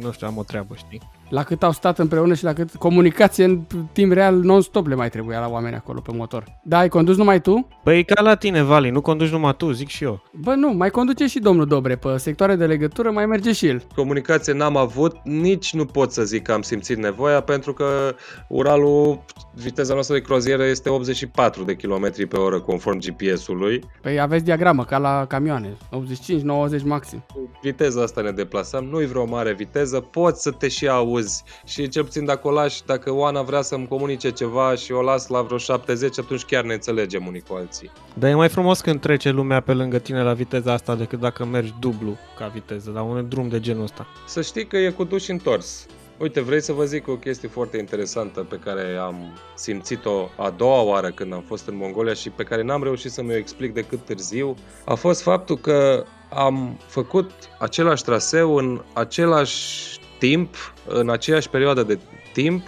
nu știu, am o treabă, știi? La cât au stat împreună și la cât comunicație în timp real non-stop le mai trebuia la oameni acolo pe motor. Da, ai condus numai tu? Păi ca la tine, Vali, nu conduci numai tu, zic și eu. Bă, nu, mai conduce și domnul Dobre, pe sectoare de legătură mai merge și el. Comunicație n-am avut, nici nu pot să zic că am simțit nevoia, pentru că Uralul, viteza noastră de crozieră este 84 de km pe oră conform GPS-ului. Păi aveți diagramă, ca la camioane, 85-90 maxim. Viteza asta ne deplasăm, nu-i vreo mare viteză, poți să te și auzi auzi și cel puțin dacă o lași, dacă Oana vrea să-mi comunice ceva și o las la vreo 70, atunci chiar ne înțelegem unii cu alții. Dar e mai frumos când trece lumea pe lângă tine la viteza asta decât dacă mergi dublu ca viteză, la un drum de genul ăsta. Să știi că e cu duș întors. Uite, vrei să vă zic o chestie foarte interesantă pe care am simțit-o a doua oară când am fost în Mongolia și pe care n-am reușit să mi-o explic decât târziu, a fost faptul că am făcut același traseu în același timp, în aceeași perioadă de timp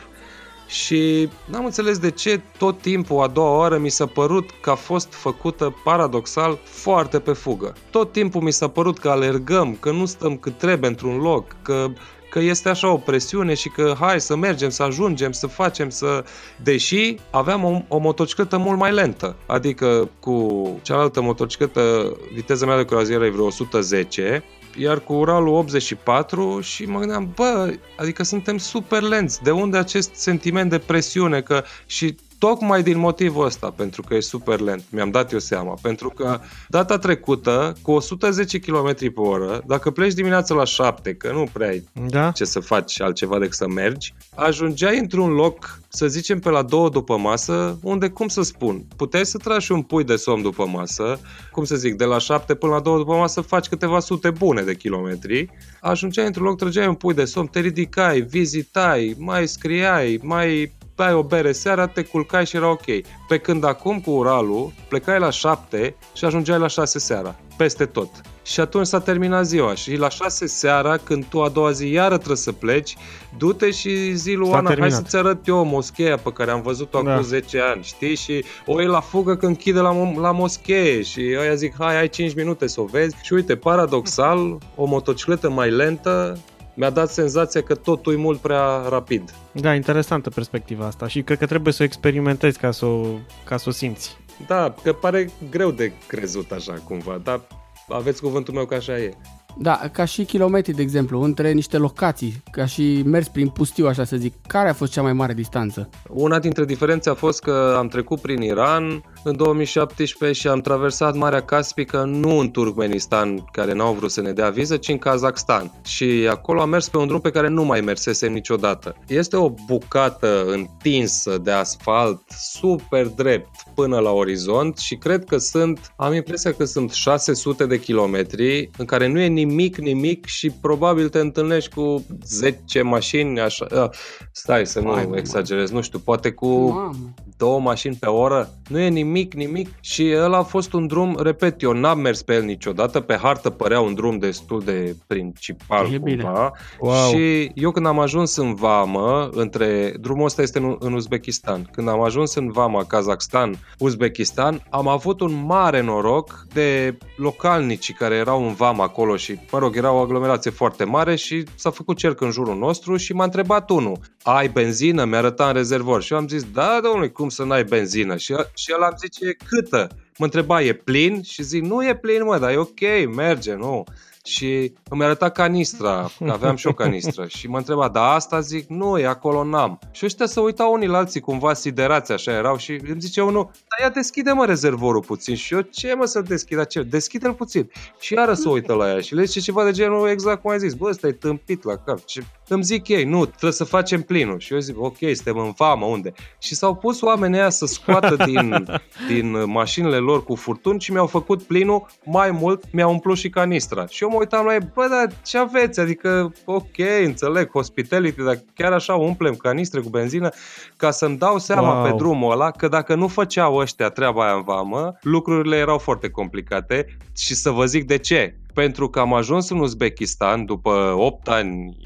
și n-am înțeles de ce tot timpul, a doua oară, mi s-a părut că a fost făcută paradoxal foarte pe fugă. Tot timpul mi s-a părut că alergăm, că nu stăm cât trebuie într-un loc, că că este așa o presiune și că hai să mergem, să ajungem, să facem, să... Deși aveam o, o motocicletă mult mai lentă, adică cu cealaltă motocicletă viteza mea de croazieră e vreo 110 iar cu Uralul 84 și mă gândeam, bă, adică suntem super lenți, de unde acest sentiment de presiune, că și tocmai din motivul ăsta, pentru că e super lent, mi-am dat eu seama, pentru că data trecută, cu 110 km pe oră, dacă pleci dimineața la 7, că nu prea ai da. ce să faci altceva decât să mergi, ajungeai într-un loc, să zicem pe la 2 după masă, unde, cum să spun, puteai să tragi un pui de somn după masă, cum să zic, de la 7 până la 2 după masă faci câteva sute bune de kilometri, ajungeai într-un loc, trăgeai un pui de somn, te ridicai, vizitai, mai scriai, mai beai o bere seara, te culcai și era ok. Pe când acum cu Uralul plecai la 7 și ajungeai la 6 seara, peste tot. Și atunci s-a terminat ziua și la 6 seara, când tu a doua zi iară trebuie să pleci, du-te și zi lui Ana, hai să-ți arăt eu moscheea pe care am văzut-o da. acum 10 ani, știi? Și o e la fugă când închide la, la moschee și ăia zic, hai, ai 5 minute să o vezi. Și uite, paradoxal, o motocicletă mai lentă mi-a dat senzația că totul e mult prea rapid. Da, interesantă perspectiva asta și cred că trebuie să o experimentezi ca să o, ca să o simți. Da, că pare greu de crezut așa cumva, dar aveți cuvântul meu că așa e. Da, ca și kilometri, de exemplu, între niște locații, ca și mers prin pustiu, așa să zic, care a fost cea mai mare distanță? Una dintre diferențe a fost că am trecut prin Iran în 2017 și am traversat Marea Caspică nu în Turkmenistan, care n-au vrut să ne dea viză, ci în Kazakhstan. Și acolo am mers pe un drum pe care nu mai mersesem niciodată. Este o bucată întinsă de asfalt, super drept până la orizont și cred că sunt, am impresia că sunt 600 de kilometri în care nu e nimic, nimic și probabil te întâlnești cu 10 mașini, așa, uh, stai să nu Hai, exagerez, nu știu, poate cu Mamă. două mașini pe oră, nu e nimic, nimic și ăla a fost un drum, repet, eu n-am mers pe el niciodată, pe hartă părea un drum destul de principal e cumva wow. și eu când am ajuns în Vamă, între, drumul ăsta este în, în Uzbekistan, când am ajuns în Vama, Kazakhstan, Uzbekistan, am avut un mare noroc de localnici care erau în Vama acolo și, mă rog, era o aglomerație foarte mare și s-a făcut cerc în jurul nostru și m-a întrebat unul, ai benzină? Mi-a arătat în rezervor și eu am zis, da, domnule, cum să n-ai benzină? Și, și el a zice, câtă? Mă întreba, e plin? Și zic, nu e plin, mă, dar e ok, merge, nu și îmi arăta canistra, că aveam și o canistră și mă întreba, da asta zic, nu, e acolo n-am. Și ăștia să uitau unii la alții cumva siderați așa erau și îmi zice unul, dar ia deschide mă rezervorul puțin și eu ce mă să deschid ce? Deschide-l puțin. Și iară să uită la ea și le zice ceva de genul exact cum ai zis, bă, ăsta e tâmpit la cap. Și îmi zic ei, nu, trebuie să facem plinul. Și eu zic, ok, suntem în vamă, unde? Și s-au pus oamenii aia să scoată din, din mașinile lor cu furtuni și mi-au făcut plinul mai mult, mi-au umplut și canistra. Și eu mă uitam la ei, bă, dar ce aveți? Adică, ok, înțeleg, hospitality, dar chiar așa umplem canistre cu benzină ca să-mi dau seama wow. pe drumul ăla că dacă nu făceau ăștia treaba aia în vamă, lucrurile erau foarte complicate și să vă zic de ce. Pentru că am ajuns în Uzbekistan după 8 ani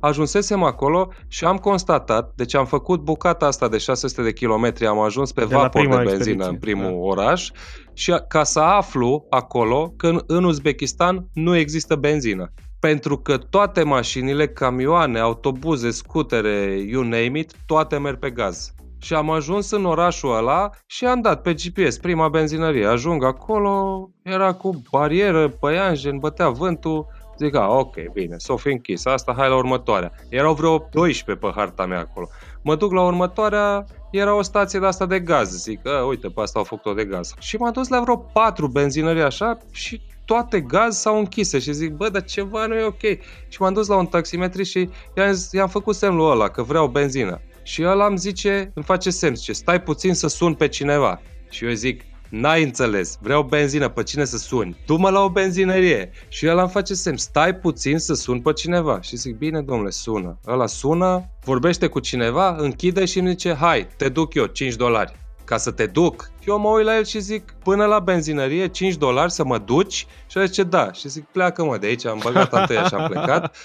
ajunsesem acolo și am constatat, deci am făcut bucata asta de 600 de kilometri, am ajuns pe de vapor de benzină expediție. în primul da. oraș și ca să aflu acolo că în, în Uzbekistan nu există benzină. Pentru că toate mașinile, camioane, autobuze, scutere, you name it, toate merg pe gaz. Și am ajuns în orașul ăla și am dat pe GPS prima benzinărie. Ajung acolo, era cu barieră, păianjen, bătea vântul, Zic, a, ok, bine, s-o fi închis asta, hai la următoarea. Erau vreo 12 pe harta mea acolo. Mă duc la următoarea, era o stație de asta de gaz. Zic, a, uite, pe asta au făcut-o de gaz. Și m-am dus la vreo 4 benzinării așa și toate gaz s-au închise și zic, bă, dar ceva nu e ok. Și m-am dus la un taximetri și i-am, i-am făcut semnul ăla că vreau benzină. Și ăla îmi zice, îmi face semn, zice, stai puțin să sun pe cineva. Și eu zic, N-ai înțeles, vreau benzină, pe cine să suni? Du-mă la o benzinărie. Și el îmi face semn, stai puțin să sun pe cineva. Și zic, bine domnule, sună. Ăla sună, vorbește cu cineva, închide și îmi zice, hai, te duc eu, 5 dolari. Ca să te duc. Eu mă uit la el și zic, până la benzinărie, 5 dolari să mă duci? Și el zice, da. Și zic, pleacă mă de aici, am băgat întâia și am plecat.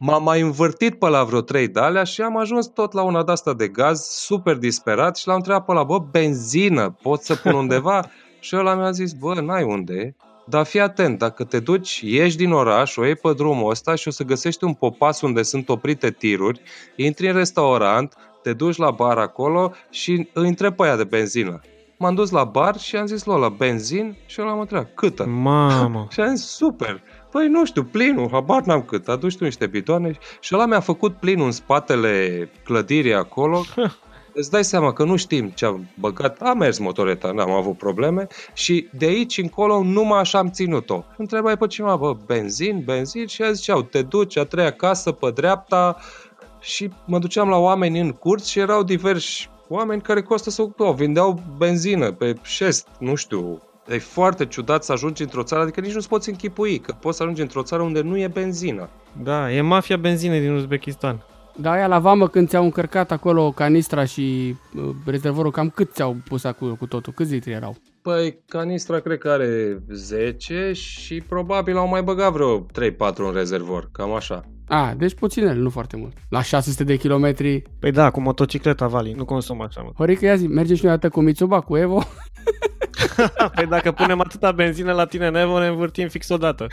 M-am mai învârtit pe la vreo trei de alea și am ajuns tot la una de asta de gaz, super disperat și l-am întrebat pe la, bă, benzină, pot să pun undeva? și ăla mi-a zis, bă, n-ai unde, dar fii atent, dacă te duci, ieși din oraș, o iei pe drumul ăsta și o să găsești un popas unde sunt oprite tiruri, intri în restaurant, te duci la bar acolo și îi întrebi pe aia de benzină. M-am dus la bar și am zis la ăla, benzin? Și ăla mă întreabă, câtă? Mamă! și am zis, super! Păi nu știu, plinul, habar n-am cât, aduci tu niște bidoane și ăla mi-a făcut plinul în spatele clădirii acolo. Îți dai seama că nu știm ce am băgat, a mers motoreta, n-am avut probleme și de aici încolo numai așa am ținut-o. Întrebai pe cineva, bă, benzin, benzin și a ziceau, te duci a treia casă pe dreapta și mă duceam la oameni în curs și erau diversi oameni care costă să o vindeau benzină pe șest, nu știu, E foarte ciudat să ajungi într-o țară, adică nici nu-ți poți închipui că poți să ajungi într-o țară unde nu e benzină. Da, e mafia benzinei din Uzbekistan. Da, aia la vamă când ți-au încărcat acolo canistra și uh, rezervorul, cam cât ți-au pus acolo cu totul? Câți litri erau? Păi, canistra cred că are 10 și probabil au mai băgat vreo 3-4 în rezervor, cam așa. A, deci puținel, nu foarte mult. La 600 de kilometri. Păi da, cu motocicleta, Vali, nu consum așa mult. Horică, ia zi, mergem și noi dată cu Mitsuba, cu Evo? păi dacă punem atâta benzină la tine în Evo, ne învârtim fix odată.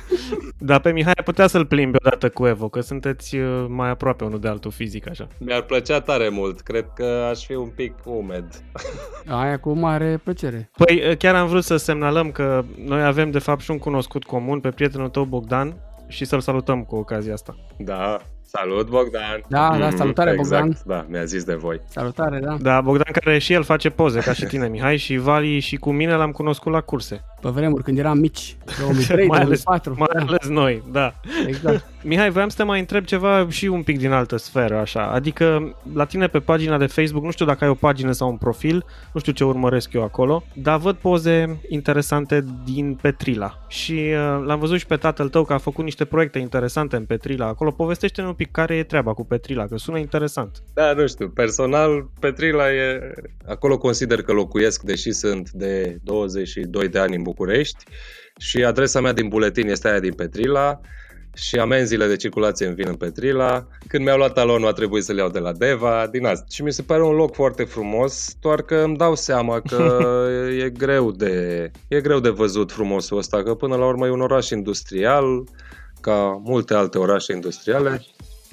Dar pe Mihai putea să-l plimbi odată cu Evo, că sunteți uh, mai aproape unul de altul fizic, așa. Mi-ar plăcea tare mult, cred că aș fi un pic umed. Aia cu mare plăcere. Păi uh, chiar am vrut să semnalăm că noi avem de fapt și un cunoscut comun pe prietenul tău Bogdan, și să-l salutăm cu ocazia asta. Da, Salut, Bogdan! Da, da, salutare, exact, Bogdan! Da, mi-a zis de voi. Salutare, da. Da, Bogdan care și el face poze, ca și tine, Mihai, și Vali și cu mine l-am cunoscut la curse. Pe vremuri, când eram mici, 2003, mai 2004. Mai da. ales noi, da. Exact. Mihai, voiam să te mai întreb ceva și un pic din altă sferă, așa. Adică, la tine pe pagina de Facebook, nu știu dacă ai o pagină sau un profil, nu știu ce urmăresc eu acolo, dar văd poze interesante din Petrila. Și uh, l-am văzut și pe tatăl tău că a făcut niște proiecte interesante în Petrila acolo. Povestește-ne un pic care e treaba cu Petrila, că sună interesant. Da, nu știu, personal Petrila e... Acolo consider că locuiesc, deși sunt de 22 de ani în București și adresa mea din buletin este aia din Petrila și amenziile de circulație îmi vin în Petrila. Când mi-au luat talonul a trebuit să le iau de la Deva, din asta. Și mi se pare un loc foarte frumos, doar că îmi dau seama că e greu de, e greu de văzut frumosul ăsta, că până la urmă e un oraș industrial, ca multe alte orașe industriale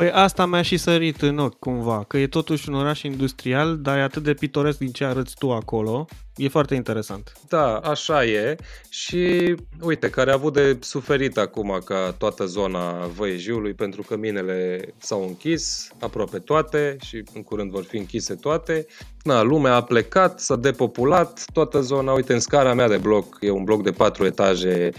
Păi asta mi-a și sărit în ochi cumva, că e totuși un oraș industrial, dar e atât de pitoresc din ce arăți tu acolo. E foarte interesant. Da, așa e. Și uite, care a avut de suferit acum ca toată zona Văiejiului, pentru că minele s-au închis, aproape toate, și în curând vor fi închise toate. Na, lumea a plecat, s-a depopulat toată zona. Uite, în scara mea de bloc, e un bloc de patru etaje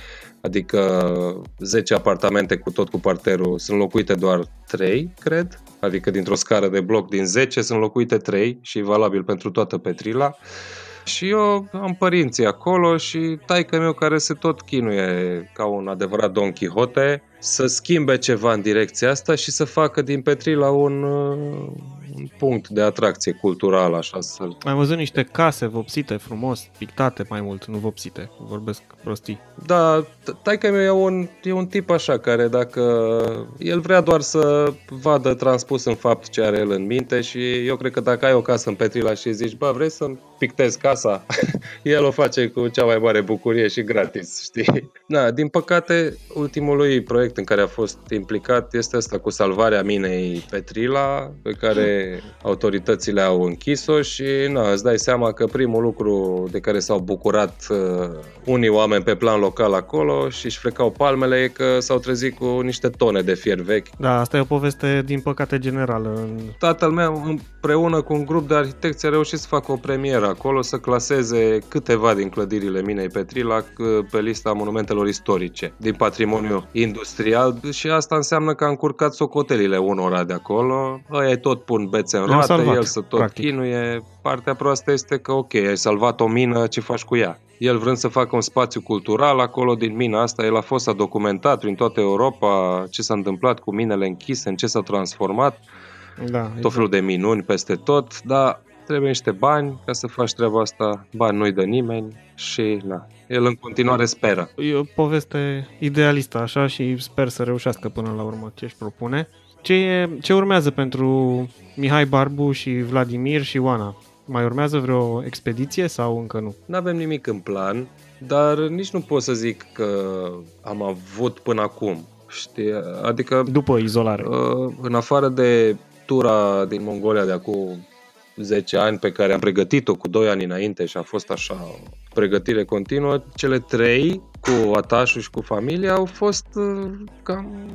adică 10 apartamente cu tot cu parterul, sunt locuite doar 3, cred, adică dintr-o scară de bloc din 10 sunt locuite 3 și e valabil pentru toată Petrila. Și eu am părinții acolo și taică meu care se tot chinuie ca un adevărat Don Quixote să schimbe ceva în direcția asta și să facă din Petrila un, un punct de atracție culturală, așa să Am văzut niște case vopsite frumos, pictate mai mult, nu vopsite, vorbesc prostii. Da, taică meu e un, e un tip așa care dacă el vrea doar să vadă transpus în fapt ce are el în minte și eu cred că dacă ai o casă în Petrilaș și zici, bă, vrei să-mi pictezi casa? el o face cu cea mai mare bucurie și gratis, știi? Da, din păcate, ultimului proiect în care a fost implicat este asta cu salvarea minei Petrila, pe care autoritățile au închis-o și na, îți dai seama că primul lucru de care s-au bucurat uh, unii oameni pe plan local acolo și își frecau palmele e că s-au trezit cu niște tone de fier vechi. Da, asta e o poveste din păcate generală. În... Tatăl meu împreună cu un grup de arhitecți a reușit să facă o premieră acolo, să claseze câteva din clădirile minei Petrilac uh, pe lista monumentelor istorice din patrimoniu industrial și asta înseamnă că a încurcat socotelile unora de acolo. Ăia tot pun bețe în roate, salvat, el să tot practic. chinuie. Partea proastă este că, ok, ai salvat o mină, ce faci cu ea? El vrând să facă un spațiu cultural acolo din mina asta, el a fost a documentat prin toată Europa ce s-a întâmplat cu minele închise, în ce s-a transformat, da, tot exact. felul de minuni peste tot, dar trebuie niște bani ca să faci treaba asta, bani nu-i dă nimeni și na, el în continuare speră. E o poveste idealistă așa și sper să reușească până la urmă ce își propune. Ce, e, ce urmează pentru Mihai Barbu și Vladimir și Oana? Mai urmează vreo expediție sau încă nu? Nu avem nimic în plan, dar nici nu pot să zic că am avut până acum. Știi? Adică... După izolare. Uh, în afară de tura din Mongolia de acum 10 ani pe care am pregătit-o cu 2 ani înainte și a fost așa o pregătire continuă, cele trei cu atașul și cu familia au fost uh, cam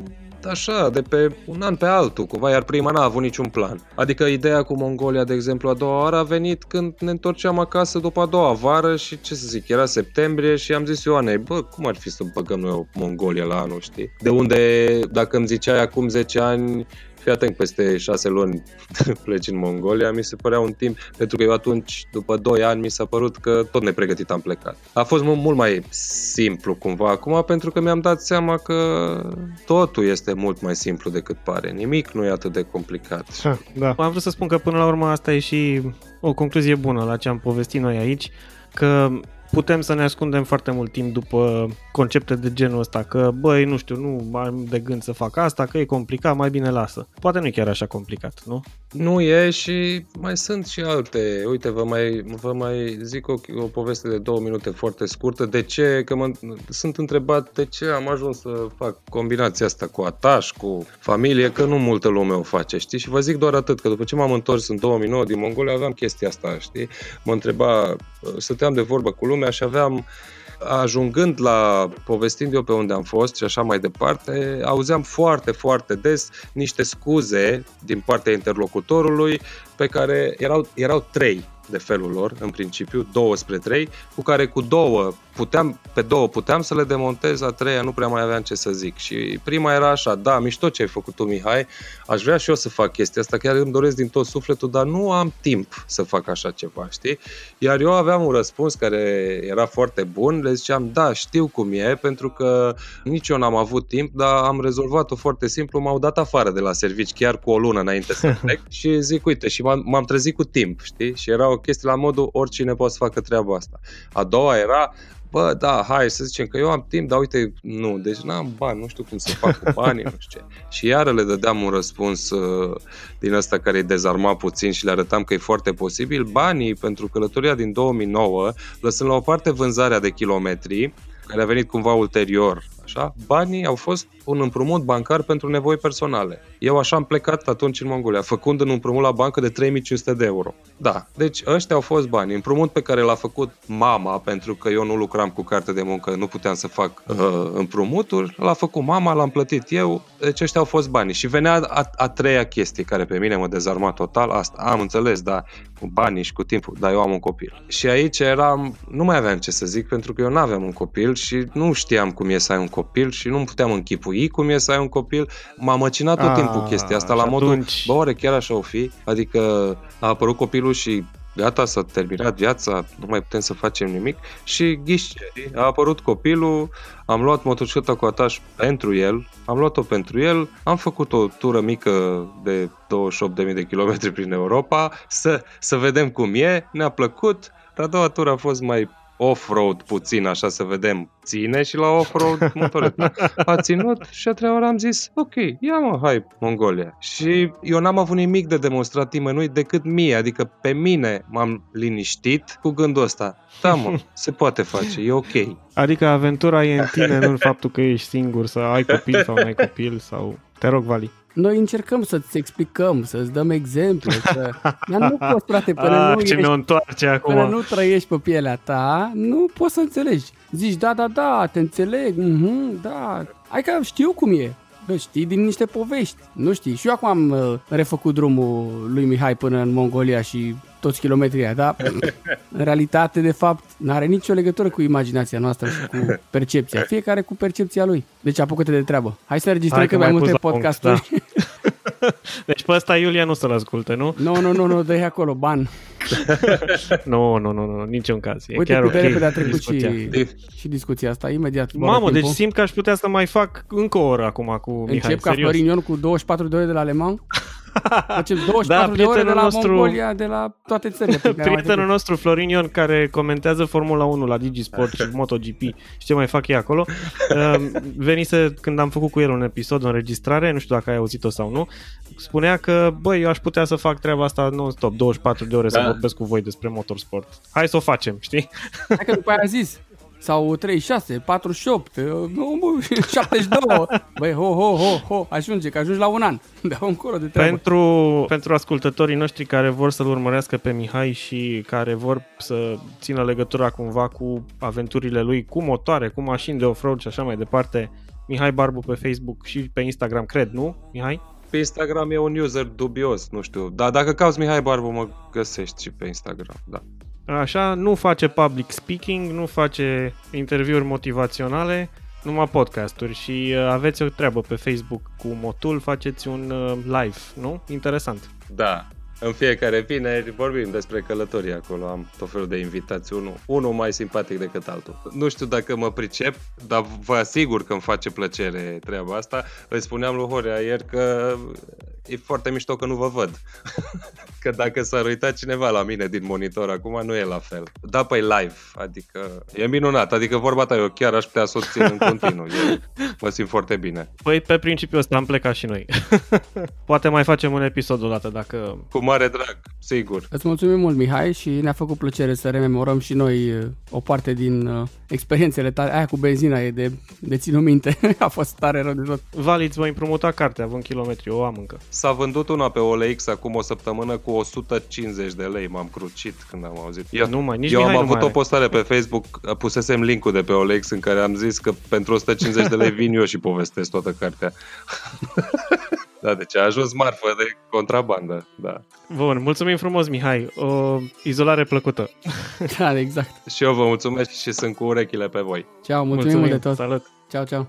așa, de pe un an pe altul, cumva, iar prima n-a avut niciun plan. Adică ideea cu Mongolia, de exemplu, a doua oară a venit când ne întorceam acasă după a doua vară și, ce să zic, era septembrie și am zis Ioanei, bă, cum ar fi să băgăm noi o Mongolia la anul, știi? De unde, dacă îmi ziceai acum 10 ani, fii atent, peste șase luni pleci în Mongolia, mi se părea un timp, pentru că eu atunci, după 2 ani, mi s-a părut că tot nepregătit am plecat. A fost mult mai simplu cumva acum, pentru că mi-am dat seama că totul este mult mai simplu decât pare. Nimic nu e atât de complicat. Ha, da. Am vrut să spun că până la urmă asta e și o concluzie bună la ce am povestit noi aici, că putem să ne ascundem foarte mult timp după concepte de genul ăsta, că băi, nu știu, nu am de gând să fac asta, că e complicat, mai bine lasă. Poate nu e chiar așa complicat, nu? Nu e și mai sunt și alte. Uite, vă mai, vă mai zic o, o poveste de două minute foarte scurtă. De ce? Că mă, sunt întrebat de ce am ajuns să fac combinația asta cu ataș, cu familie, că nu multă lume o face, știi? Și vă zic doar atât, că după ce m-am întors în 2009 din Mongolia, aveam chestia asta, știi? Mă întreba, stăteam de vorbă cu lumea și aveam ajungând la, povestind eu pe unde am fost și așa mai departe, auzeam foarte, foarte des niște scuze din partea interlocutorului pe care erau, erau trei de felul lor, în principiu, două spre trei, cu care cu două puteam, pe două puteam să le demontez, a treia nu prea mai aveam ce să zic. Și prima era așa, da, mișto ce ai făcut tu, Mihai, aș vrea și eu să fac chestia asta, chiar îmi doresc din tot sufletul, dar nu am timp să fac așa ceva, știi? Iar eu aveam un răspuns care era foarte bun, le ziceam, da, știu cum e, pentru că nici eu n-am avut timp, dar am rezolvat-o foarte simplu, m-au dat afară de la servici chiar cu o lună înainte să plec și zic, uite, și m-am, m-am trezit cu timp, știi? Și era o chestie la modul oricine poate să facă treaba asta. A doua era, bă, da, hai să zicem că eu am timp, dar uite, nu, deci n-am bani, nu știu cum să fac cu banii, nu știu ce. Și iară le dădeam un răspuns uh, din ăsta care îi dezarma puțin și le arătam că e foarte posibil. Banii pentru călătoria din 2009, lăsând la o parte vânzarea de kilometri, care a venit cumva ulterior, Așa? Banii au fost un împrumut bancar pentru nevoi personale. Eu așa am plecat atunci în Mongolia, făcând un împrumut la bancă de 3500 de euro. Da, deci ăștia au fost bani. Împrumut pe care l-a făcut mama, pentru că eu nu lucram cu carte de muncă, nu puteam să fac uh, împrumuturi, l-a făcut mama, l-am plătit eu, deci ăștia au fost bani. Și venea a, a treia chestie care pe mine mă dezarma total, asta am înțeles, dar cu banii și cu timpul, dar eu am un copil. Și aici eram, nu mai aveam ce să zic, pentru că eu nu aveam un copil și nu știam cum e să ai un copil și nu puteam închipui cum e să ai un copil. M-a măcinat tot timpul Ah, chestia asta, la și modul, atunci- bă, oare chiar așa o fi? Adică a apărut copilul și gata, s-a terminat viața, nu mai putem să facem nimic. Și ghiși, a apărut copilul, am luat motocicleta cu ataș pentru el, am luat-o pentru el, am făcut o tură mică de 28.000 de kilometri prin Europa, să, să vedem cum e, ne-a plăcut, a doua tură a fost mai off-road puțin, așa să vedem, ține și la off-road motoreta. A ținut și a treia oară am zis, ok, ia mă, hai, Mongolia. Și eu n-am avut nimic de demonstrat nimănui decât mie, adică pe mine m-am liniștit cu gândul ăsta. Da, mă, se poate face, e ok. Adică aventura e în tine, nu în faptul că ești singur, să ai copil sau nu ai copil sau... Te rog, Vali. Noi încercăm să-ți explicăm, să-ți dăm exemple, să... dar nu poți, frate, până ah, nu ce ești mi-o întoarce acum. Până nu trăiești pe pielea ta, nu poți să înțelegi. Zici, da, da, da, te înțeleg, mhm, da. Hai că știu cum e. Bă, știi din niște povești, nu știi. Și eu acum am uh, refăcut drumul lui Mihai până în Mongolia și toți kilometrii aia, dar în realitate, de fapt, nu are nicio legătură cu imaginația noastră și cu percepția. Fiecare cu percepția lui. Deci apucă-te de treabă. Hai să înregistrăm Hai că cât mai m-ai pus multe la punct, podcasturi. Deci pe ăsta Iulia nu să-l asculte, nu? Nu, nu, nu, nu, dă acolo, ban. Nu, nu, nu, nu, niciun caz. E Uite chiar cât de ok repede a trecut discuția. și, și discuția asta, imediat. zboară Mamă, deci timpul. simt că aș putea să mai fac încă o oră acum cu Mihai, Încep ca serios. Florin Ion cu 24 de ore de la Le Mans? Facem 24 Da, de ore de prietenul la nostru- Mongolia, de la toate țările. pe care am mai Prietenul trecut. nostru Florin Ion care comentează Formula 1 la Digisport și MotoGP și ce mai fac ei acolo uh, venise când am făcut cu el un episod, o înregistrare, nu știu dacă ai auzit-o sau nu, spunea că, băi, eu aș putea să fac treaba asta non-stop, 24 de ore să Da. vorbesc cu voi despre motorsport. Hai să o facem, știi? Hai că după aia a zis. Sau 36, 48, uh, nu, mă, 72. Băi, ho, ho, ho, ho, ajunge, că ajungi la un an. De încolo de treabă. Pentru, pentru ascultătorii noștri care vor să-l urmărească pe Mihai și care vor să țină legătura cumva cu aventurile lui, cu motoare, cu mașini de off-road și așa mai departe, Mihai Barbu pe Facebook și pe Instagram, cred, nu, Mihai? Pe Instagram e un user dubios, nu știu. Dar dacă cauți Mihai Barbu, mă găsești și pe Instagram, da. Așa, nu face public speaking, nu face interviuri motivaționale, numai podcasturi și uh, aveți o treabă pe Facebook cu Motul, faceți un uh, live, nu? Interesant. Da. În fiecare vineri vorbim despre călătorii acolo, am tot felul de invitați, unul, unul mai simpatic decât altul. Nu știu dacă mă pricep, dar vă asigur că îmi face plăcere treaba asta. Îi spuneam lui Horea ieri că e foarte mișto că nu vă văd. că dacă s-ar uita cineva la mine din monitor acum, nu e la fel. Da, păi live, adică e minunat, adică vorba ta, eu chiar aș putea să o țin în continuu. E, mă simt foarte bine. Păi pe principiul ăsta am plecat și noi. Poate mai facem un episod o dată dacă... Cu mare drag, sigur. Îți mulțumim mult, Mihai, și ne-a făcut plăcere să rememorăm și noi uh, o parte din uh, experiențele tale. Aia cu benzina e de, de ținut minte. A fost tare rău de tot. Vali, îți voi împrumuta cartea, având kilometri, o am încă. S-a vândut una pe OLX acum o săptămână cu 150 de lei. M-am crucit când am auzit. Eu, Nu mai, nici eu am Mihai nu avut mai o are. postare pe Facebook, pusesem linkul de pe OLX în care am zis că pentru 150 de lei vin eu și povestesc toată cartea. da, deci a ajuns marfă de contrabandă. Da. Bun, mulțumim frumos, Mihai. O izolare plăcută. Da, exact. Și eu vă mulțumesc și sunt cu urechile pe voi. Ceau, mulțumim, mulțumim. de tot. Salut! Ceau, ceau.